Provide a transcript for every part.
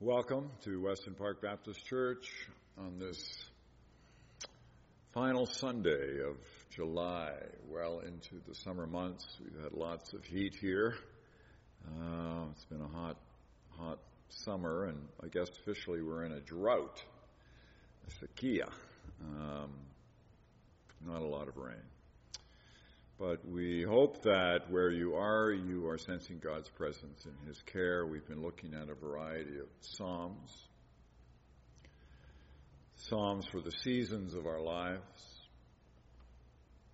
Welcome to Weston Park Baptist Church on this final Sunday of July, well into the summer months. We've had lots of heat here. Uh, it's been a hot, hot summer, and I guess officially we're in a drought, a sequia. Um, not a lot of rain. But we hope that where you are, you are sensing God's presence in His care. We've been looking at a variety of Psalms, Psalms for the seasons of our lives.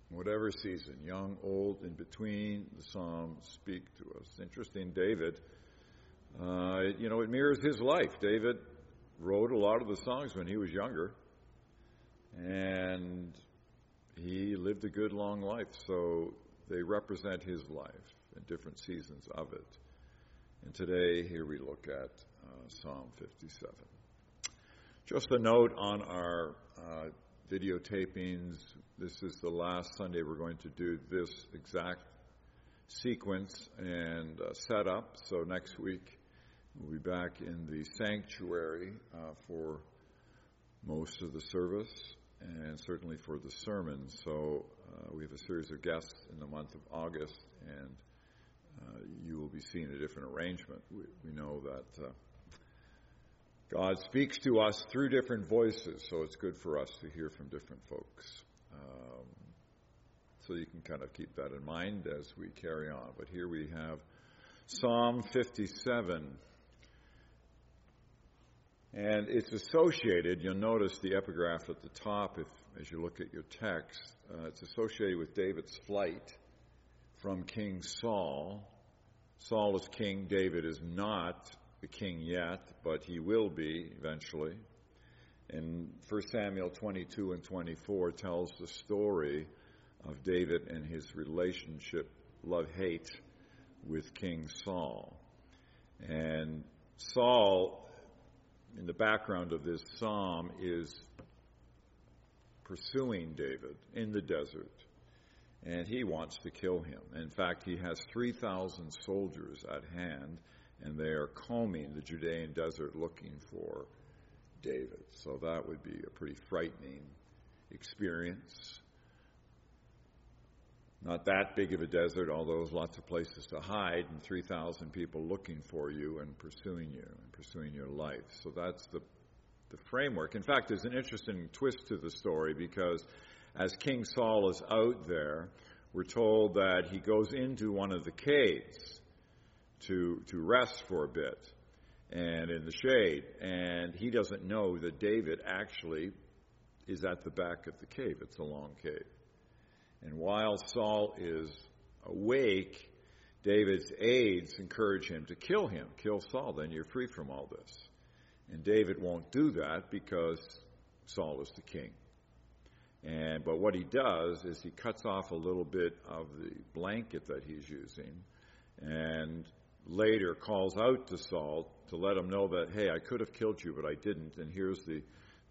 Whatever season, young, old, in between, the Psalms speak to us. Interesting, David, uh, you know, it mirrors his life. David wrote a lot of the songs when he was younger. And he lived a good long life, so they represent his life in different seasons of it. And today, here we look at uh, Psalm 57. Just a note on our uh, videotapings this is the last Sunday we're going to do this exact sequence and uh, setup. So next week, we'll be back in the sanctuary uh, for most of the service and certainly for the sermon. So uh, we have a series of guests in the month of August, and uh, you will be seeing a different arrangement. We, we know that uh, God speaks to us through different voices, so it's good for us to hear from different folks. Um, so you can kind of keep that in mind as we carry on. But here we have Psalm 57. And it's associated, you'll notice the epigraph at the top if, as you look at your text. Uh, it's associated with David's flight from King Saul. Saul is king, David is not the king yet, but he will be eventually. And 1 Samuel 22 and 24 tells the story of David and his relationship, love hate, with King Saul. And Saul in the background of this psalm is pursuing David in the desert, and he wants to kill him. In fact, he has 3,000 soldiers at hand, and they are combing the Judean desert looking for David. So that would be a pretty frightening experience. Not that big of a desert, although there's lots of places to hide, and 3,000 people looking for you and pursuing you and pursuing your life. So that's the, the framework. In fact, there's an interesting twist to the story because as King Saul is out there, we're told that he goes into one of the caves to, to rest for a bit and in the shade. And he doesn't know that David actually is at the back of the cave. It's a long cave. And while Saul is awake, David's aides encourage him to kill him. Kill Saul, then you're free from all this. And David won't do that because Saul is the king. And but what he does is he cuts off a little bit of the blanket that he's using and later calls out to Saul to let him know that, hey, I could have killed you, but I didn't, and here's the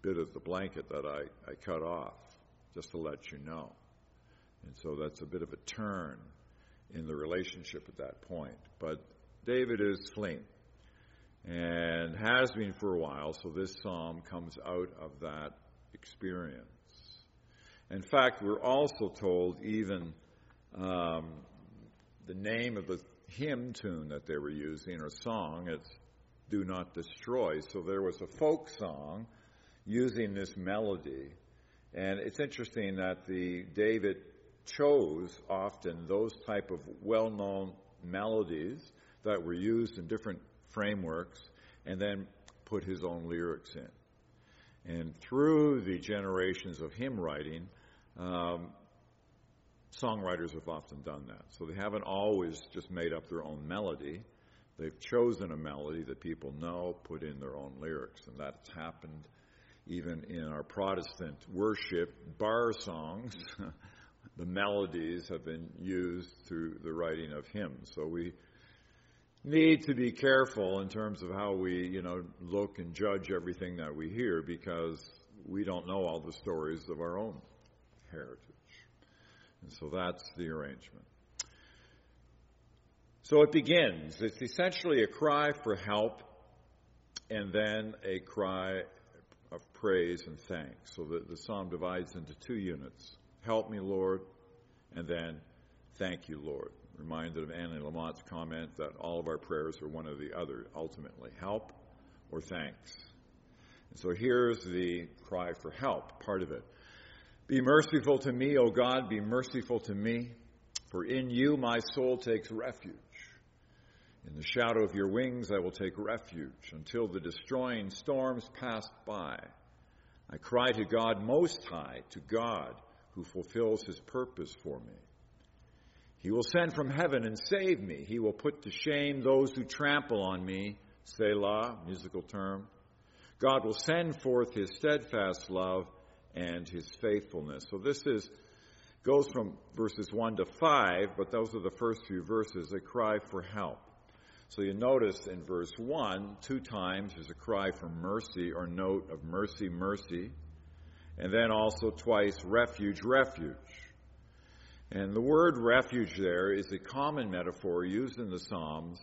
bit of the blanket that I, I cut off, just to let you know. And so that's a bit of a turn in the relationship at that point. But David is fleeing and has been for a while, so this psalm comes out of that experience. In fact, we're also told even um, the name of the hymn tune that they were using or song, it's Do Not Destroy. So there was a folk song using this melody. And it's interesting that the David chose often those type of well-known melodies that were used in different frameworks and then put his own lyrics in. And through the generations of hymn writing, um, songwriters have often done that. So they haven't always just made up their own melody. They've chosen a melody that people know, put in their own lyrics. And that's happened even in our Protestant worship bar songs. the melodies have been used through the writing of hymns. So we need to be careful in terms of how we, you know, look and judge everything that we hear because we don't know all the stories of our own heritage. And so that's the arrangement. So it begins. It's essentially a cry for help, and then a cry of praise and thanks. So the, the psalm divides into two units Help me, Lord, and then Thank you, Lord. Reminded of Annie Lamott's comment that all of our prayers are one or the other, ultimately help or thanks. And so here's the cry for help, part of it. Be merciful to me, O God, be merciful to me, for in you my soul takes refuge. In the shadow of your wings I will take refuge until the destroying storms pass by. I cry to God Most High, to God who fulfills his purpose for me. He will send from heaven and save me. He will put to shame those who trample on me. Selah, musical term. God will send forth his steadfast love and his faithfulness. So this is goes from verses 1 to 5, but those are the first few verses, a cry for help. So you notice in verse 1, two times there's a cry for mercy or note of mercy, mercy. And then also twice, refuge, refuge. And the word refuge there is a common metaphor used in the Psalms,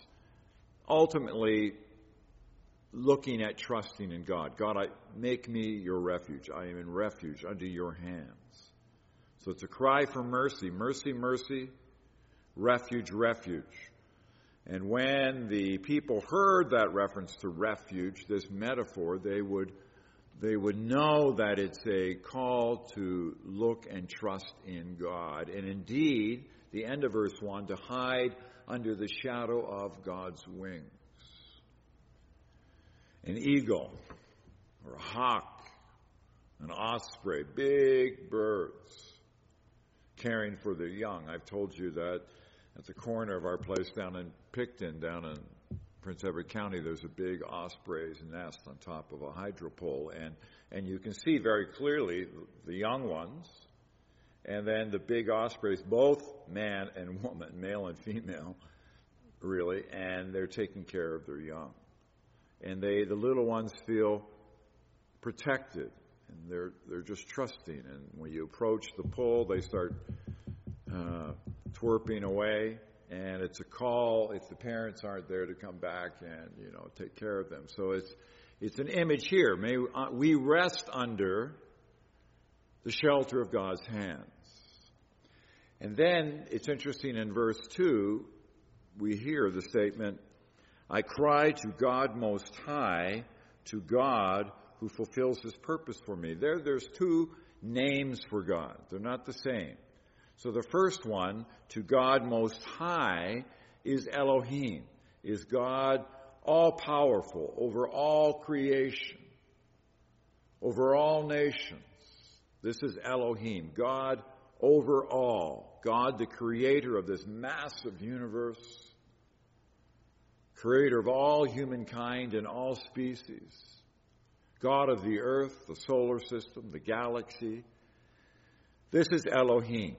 ultimately looking at trusting in God. God, I make me your refuge. I am in refuge under your hands. So it's a cry for mercy, mercy, mercy, refuge, refuge. And when the people heard that reference to refuge, this metaphor, they would they would know that it's a call to look and trust in God. And indeed, the end of verse 1 to hide under the shadow of God's wings. An eagle, or a hawk, an osprey, big birds caring for their young. I've told you that at the corner of our place down in Picton, down in Prince Edward County, there's a big osprey's nest on top of a hydro pole, and, and you can see very clearly the young ones, and then the big ospreys, both man and woman, male and female, really, and they're taking care of their young. And they, the little ones feel protected, and they're, they're just trusting. And when you approach the pole, they start uh, twerping away and it's a call if the parents aren't there to come back and you know take care of them. So it's it's an image here. May uh, we rest under the shelter of God's hands. And then it's interesting in verse 2, we hear the statement, I cry to God Most High, to God who fulfills His purpose for me. There, there's two names for God. They're not the same. So the first one, to God Most High, is Elohim, is God all powerful over all creation, over all nations. This is Elohim, God over all, God the creator of this massive universe, creator of all humankind and all species, God of the earth, the solar system, the galaxy. This is Elohim.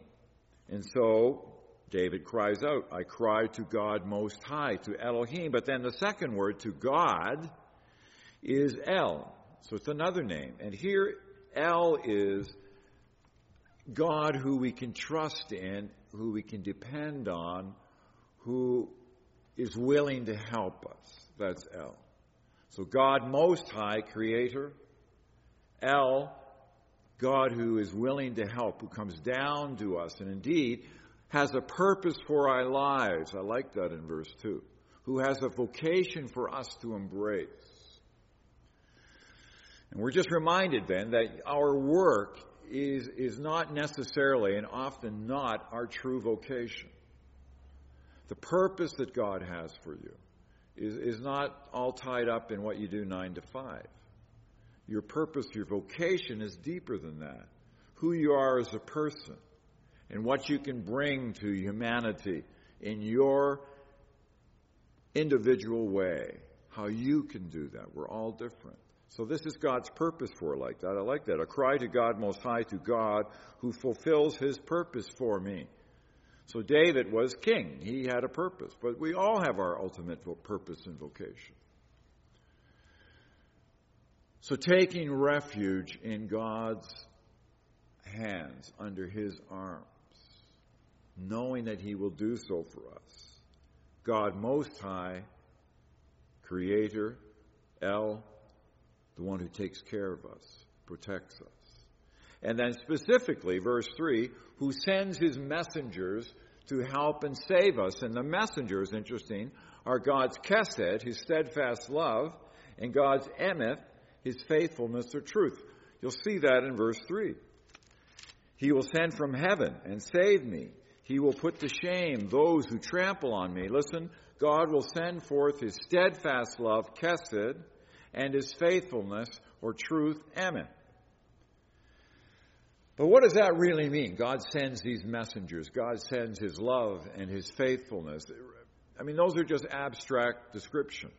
And so David cries out, I cry to God Most High, to Elohim. But then the second word, to God, is El. So it's another name. And here, El is God who we can trust in, who we can depend on, who is willing to help us. That's El. So God Most High, Creator. El, God who is willing to help, who comes down to us, and indeed has a purpose for our lives. I like that in verse 2. Who has a vocation for us to embrace. And we're just reminded then that our work is, is not necessarily and often not our true vocation. The purpose that God has for you is, is not all tied up in what you do nine to five. Your purpose, your vocation is deeper than that. Who you are as a person and what you can bring to humanity in your individual way. How you can do that. We're all different. So this is God's purpose for like that. I like that. A cry to God most high to God who fulfills his purpose for me. So David was king. He had a purpose, but we all have our ultimate purpose and vocation. So taking refuge in God's hands, under His arms, knowing that He will do so for us. God Most High, Creator, El, the one who takes care of us, protects us. And then specifically, verse 3, who sends his messengers to help and save us. And the messengers, interesting, are God's kesed, his steadfast love, and God's emeth, his faithfulness or truth. You'll see that in verse 3. He will send from heaven and save me. He will put to shame those who trample on me. Listen, God will send forth his steadfast love, kesed, and his faithfulness or truth, emeth. But what does that really mean? God sends these messengers. God sends his love and his faithfulness. I mean, those are just abstract descriptions.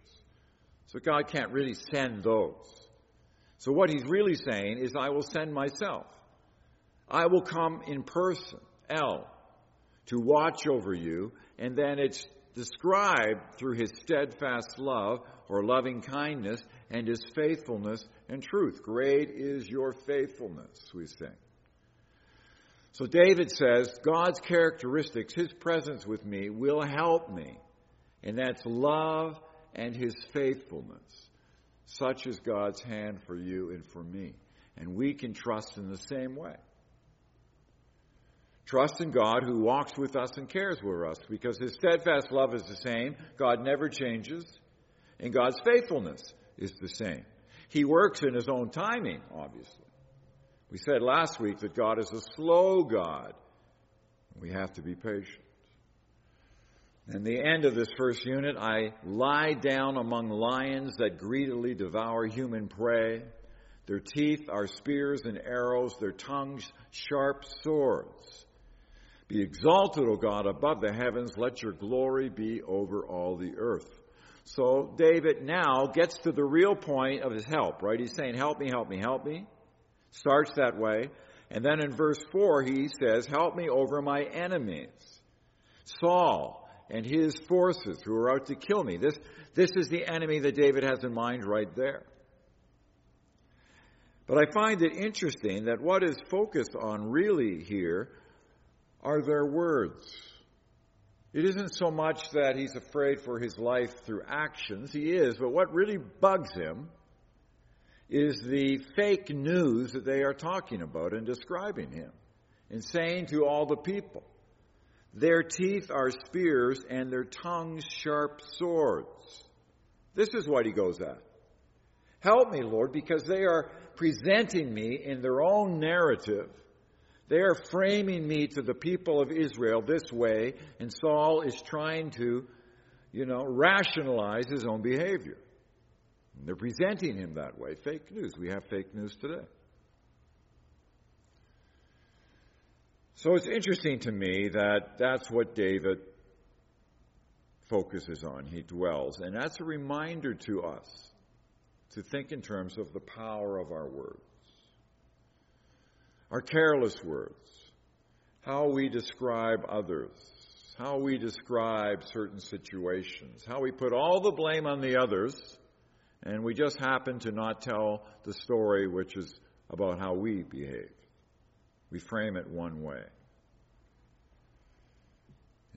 So God can't really send those. So what he's really saying is, I will send myself. I will come in person, El, to watch over you, and then it's described through his steadfast love or loving kindness and his faithfulness and truth. Great is your faithfulness, we sing. So David says, God's characteristics, his presence with me, will help me. And that's love and his faithfulness. Such is God's hand for you and for me. And we can trust in the same way. Trust in God who walks with us and cares for us because his steadfast love is the same. God never changes. And God's faithfulness is the same. He works in his own timing, obviously. We said last week that God is a slow God. We have to be patient. In the end of this first unit, I lie down among lions that greedily devour human prey. Their teeth are spears and arrows, their tongues sharp swords. Be exalted, O God, above the heavens. Let your glory be over all the earth. So David now gets to the real point of his help, right? He's saying, Help me, help me, help me. Starts that way. And then in verse 4, he says, Help me over my enemies. Saul and his forces who are out to kill me. This, this is the enemy that David has in mind right there. But I find it interesting that what is focused on really here are their words. It isn't so much that he's afraid for his life through actions, he is, but what really bugs him is the fake news that they are talking about and describing him and saying to all the people. Their teeth are spears and their tongues sharp swords. This is what he goes at. Help me, Lord, because they are presenting me in their own narrative. They are framing me to the people of Israel this way, and Saul is trying to, you know, rationalize his own behavior. And they're presenting him that way. Fake news. We have fake news today. So it's interesting to me that that's what David focuses on. He dwells. And that's a reminder to us to think in terms of the power of our words. Our careless words, how we describe others, how we describe certain situations, how we put all the blame on the others and we just happen to not tell the story which is about how we behave. We frame it one way.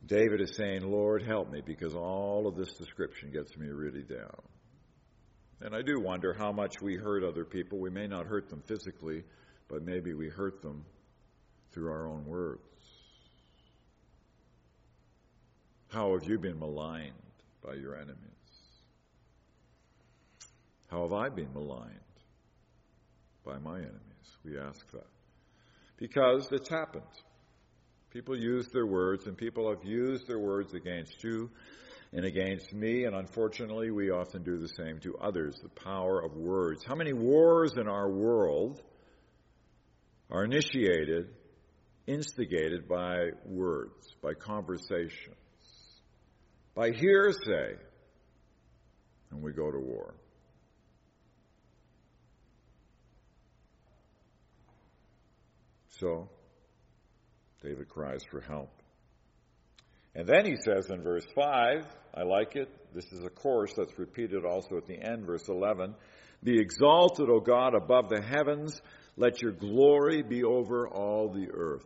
David is saying, Lord, help me, because all of this description gets me really down. And I do wonder how much we hurt other people. We may not hurt them physically, but maybe we hurt them through our own words. How have you been maligned by your enemies? How have I been maligned by my enemies? We ask that. Because it's happened. People use their words, and people have used their words against you and against me, and unfortunately, we often do the same to others. The power of words. How many wars in our world are initiated, instigated by words, by conversations, by hearsay, and we go to war? So, David cries for help. And then he says in verse 5, I like it. This is a chorus that's repeated also at the end, verse 11. Be exalted, O God, above the heavens. Let your glory be over all the earth.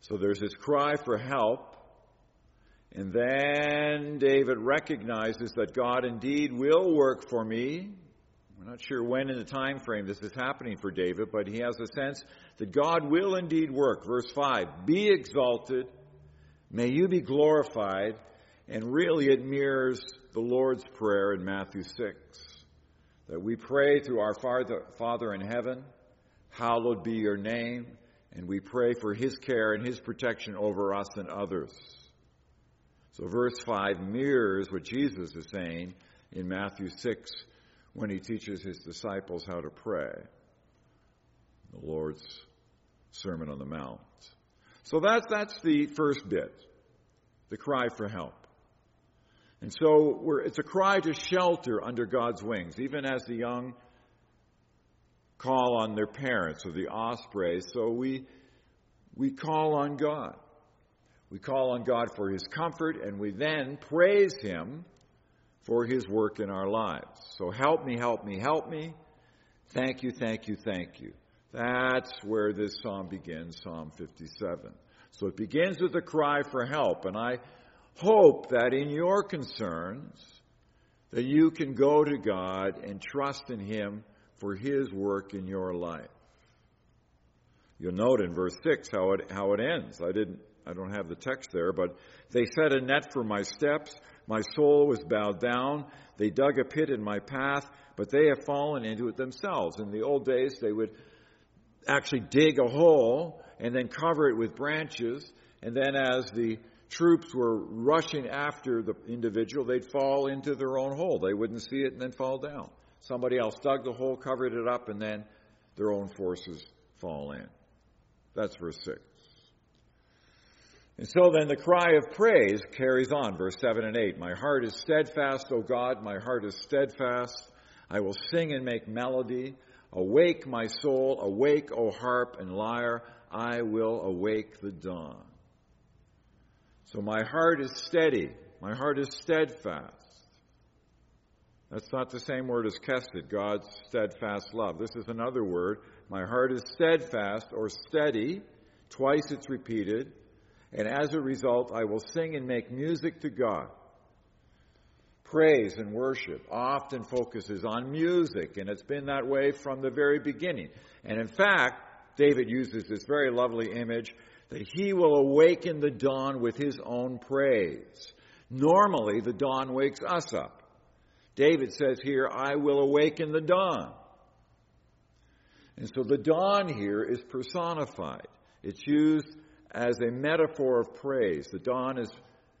So there's this cry for help. And then David recognizes that God indeed will work for me. We're not sure when in the time frame this is happening for David, but he has a sense that God will indeed work. Verse 5 Be exalted, may you be glorified. And really, it mirrors the Lord's Prayer in Matthew 6 that we pray through our Father, Father in heaven, hallowed be your name, and we pray for his care and his protection over us and others. So, verse 5 mirrors what Jesus is saying in Matthew 6 when he teaches his disciples how to pray. The Lord's Sermon on the Mount. So, that's, that's the first bit the cry for help. And so, it's a cry to shelter under God's wings, even as the young call on their parents or the ospreys. So, we, we call on God. We call on God for His comfort, and we then praise Him for His work in our lives. So help me, help me, help me. Thank you, thank you, thank you. That's where this psalm begins, Psalm 57. So it begins with a cry for help, and I hope that in your concerns, that you can go to God and trust in Him for His work in your life. You'll note in verse 6 how it, how it ends. I didn't I don't have the text there, but they set a net for my steps. My soul was bowed down. They dug a pit in my path, but they have fallen into it themselves. In the old days, they would actually dig a hole and then cover it with branches. And then, as the troops were rushing after the individual, they'd fall into their own hole. They wouldn't see it and then fall down. Somebody else dug the hole, covered it up, and then their own forces fall in. That's verse 6. And so then the cry of praise carries on, verse 7 and 8. My heart is steadfast, O God, my heart is steadfast. I will sing and make melody. Awake, my soul, awake, O harp and lyre. I will awake the dawn. So my heart is steady. My heart is steadfast. That's not the same word as kesed, God's steadfast love. This is another word. My heart is steadfast or steady. Twice it's repeated and as a result, I will sing and make music to God. Praise and worship often focuses on music, and it's been that way from the very beginning. And in fact, David uses this very lovely image that he will awaken the dawn with his own praise. Normally, the dawn wakes us up. David says here, I will awaken the dawn. And so the dawn here is personified. It's used as a metaphor of praise. The dawn is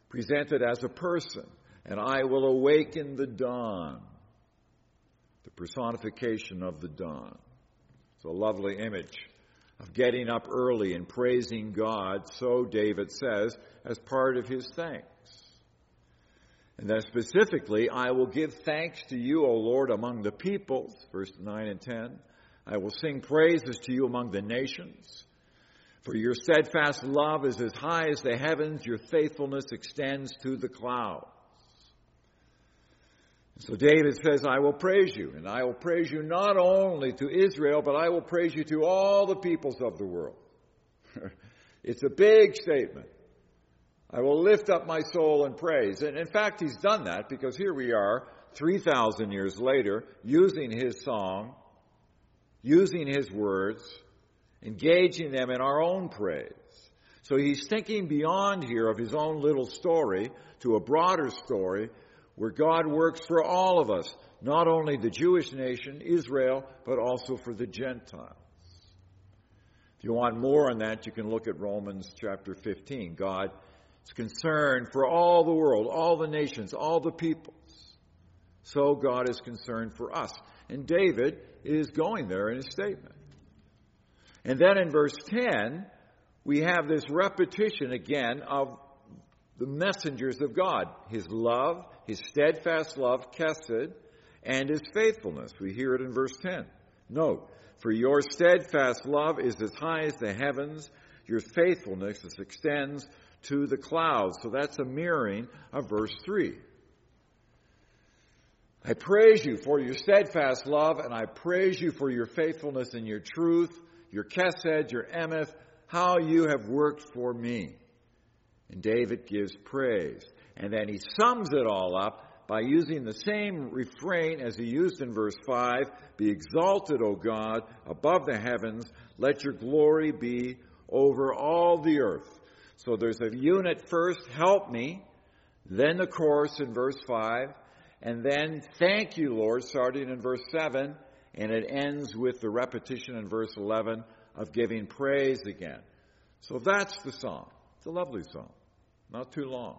presented as a person, and I will awaken the dawn, the personification of the dawn. It's a lovely image of getting up early and praising God, so David says, as part of his thanks. And then specifically, I will give thanks to you, O Lord, among the peoples, verse 9 and 10. I will sing praises to you among the nations. For your steadfast love is as high as the heavens, your faithfulness extends to the clouds. So David says, I will praise you, and I will praise you not only to Israel, but I will praise you to all the peoples of the world. it's a big statement. I will lift up my soul in praise. And in fact, he's done that because here we are, 3,000 years later, using his song, using his words engaging them in our own praise. So he's thinking beyond here of his own little story to a broader story where God works for all of us, not only the Jewish nation, Israel, but also for the Gentiles. If you want more on that, you can look at Romans chapter 15. God is concerned for all the world, all the nations, all the peoples. So God is concerned for us. And David is going there in his statement. And then in verse 10, we have this repetition again of the messengers of God His love, His steadfast love, kesed, and His faithfulness. We hear it in verse 10. Note, for your steadfast love is as high as the heavens, your faithfulness extends to the clouds. So that's a mirroring of verse 3. I praise you for your steadfast love, and I praise you for your faithfulness and your truth your Kesed, your Emeth, how you have worked for me. And David gives praise. And then he sums it all up by using the same refrain as he used in verse 5 Be exalted, O God, above the heavens. Let your glory be over all the earth. So there's a unit first, help me. Then the chorus in verse 5. And then, thank you, Lord, starting in verse 7. And it ends with the repetition in verse 11 of giving praise again. So that's the song. It's a lovely song, not too long.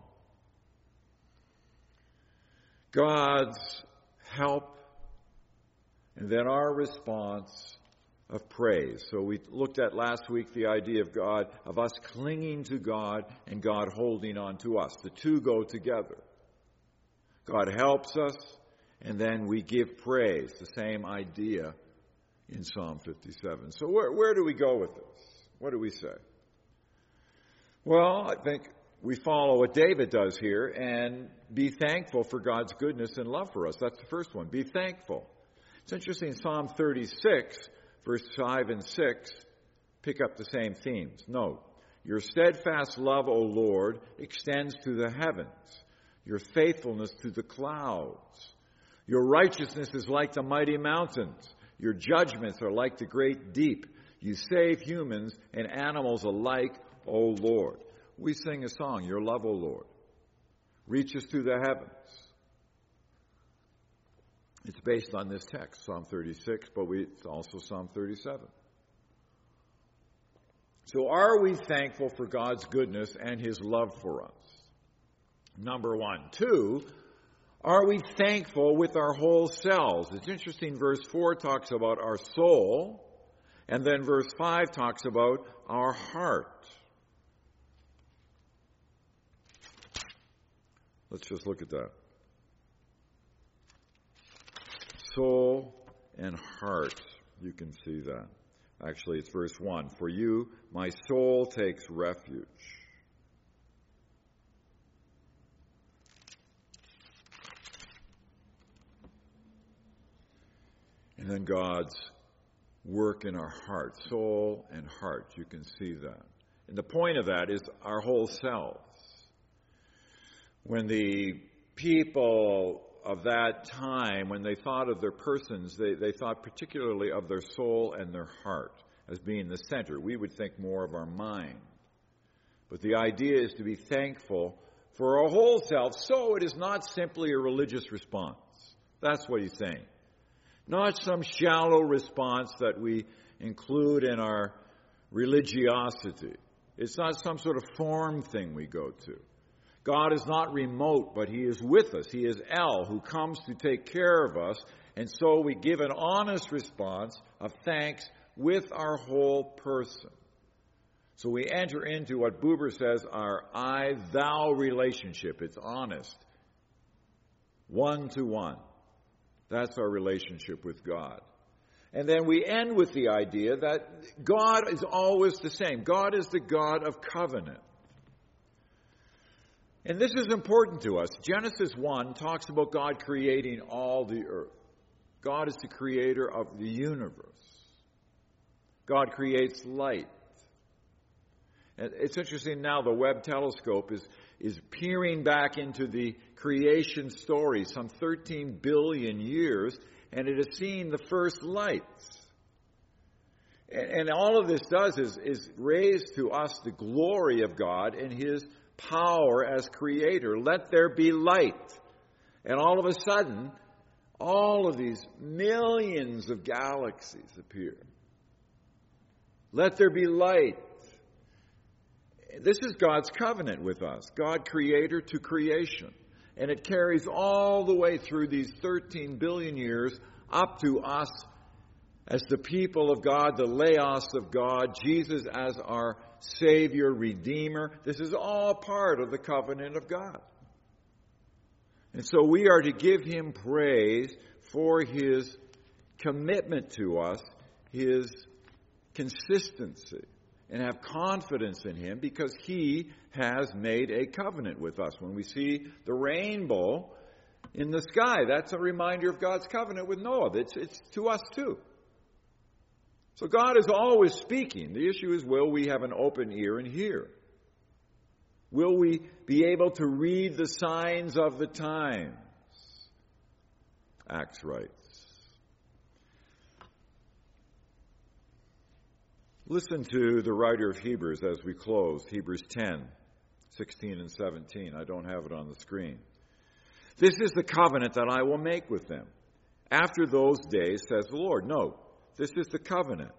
God's help, and then our response of praise. So we looked at last week the idea of God, of us clinging to God and God holding on to us. The two go together. God helps us, and then we give praise. The same idea in Psalm 57. So where, where do we go with this? What do we say? Well, I think we follow what David does here and be thankful for God's goodness and love for us. That's the first one. Be thankful. It's interesting, Psalm 36, verse 5 and 6, pick up the same themes. Note, your steadfast love, O Lord, extends to the heavens, your faithfulness to the clouds. Your righteousness is like the mighty mountains. Your judgments are like the great deep. You save humans and animals alike, O Lord. We sing a song, Your love, O Lord, reaches to the heavens. It's based on this text, Psalm 36, but we, it's also Psalm 37. So, are we thankful for God's goodness and His love for us? Number one. Two, are we thankful with our whole selves? It's interesting, verse 4 talks about our soul, and then verse 5 talks about our heart. Let's just look at that. Soul and heart. You can see that. Actually, it's verse 1. For you, my soul takes refuge. And then God's work in our heart, soul and heart. You can see that. And the point of that is our whole selves. When the people of that time, when they thought of their persons, they, they thought particularly of their soul and their heart as being the center. We would think more of our mind. But the idea is to be thankful for our whole self, so it is not simply a religious response. That's what he's saying. Not some shallow response that we include in our religiosity. It's not some sort of form thing we go to. God is not remote, but He is with us. He is El, who comes to take care of us. And so we give an honest response of thanks with our whole person. So we enter into what Buber says our I thou relationship. It's honest, one to one. That's our relationship with God. And then we end with the idea that God is always the same. God is the God of covenant. And this is important to us. Genesis 1 talks about God creating all the earth. God is the creator of the universe. God creates light. And it's interesting now, the Webb telescope is, is peering back into the creation story some 13 billion years, and it has seen the first lights. And, all of this does is, is raise to us the glory of God and His power as creator. Let there be light. And all of a sudden, all of these millions of galaxies appear. Let there be light. This is God's covenant with us, God creator to creation. And it carries all the way through these 13 billion years up to us as the people of God, the laos of God, Jesus as our Savior, Redeemer. This is all part of the covenant of God. And so we are to give Him praise for His commitment to us, His consistency and have confidence in Him because He has made a covenant with us. When we see the rainbow in the sky, that's a reminder of God's covenant with Noah. It's, it's to us too. So God is always speaking. The issue is will we have an open ear and hear? Will we be able to read the signs of the times? Acts writes. Listen to the writer of Hebrews as we close, Hebrews 10, 16 and 17. I don't have it on the screen. This is the covenant that I will make with them. After those days, says the Lord. No, this is the covenant.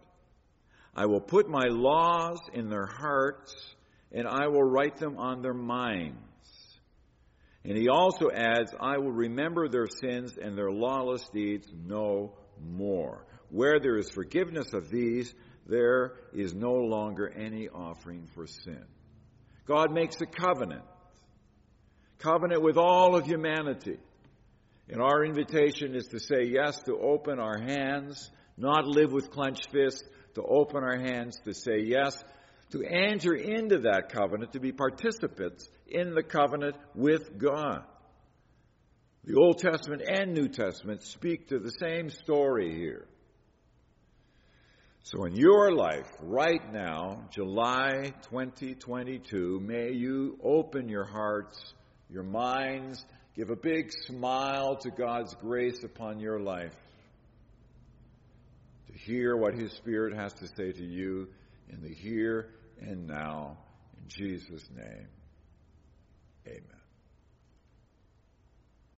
I will put my laws in their hearts, and I will write them on their minds. And he also adds, I will remember their sins and their lawless deeds no more. Where there is forgiveness of these, there is no longer any offering for sin. God makes a covenant, covenant with all of humanity. And our invitation is to say yes, to open our hands, not live with clenched fists, to open our hands, to say yes, to enter into that covenant, to be participants in the covenant with God. The Old Testament and New Testament speak to the same story here. So, in your life right now, July 2022, may you open your hearts, your minds, give a big smile to God's grace upon your life, to hear what His Spirit has to say to you in the here and now. In Jesus' name, amen.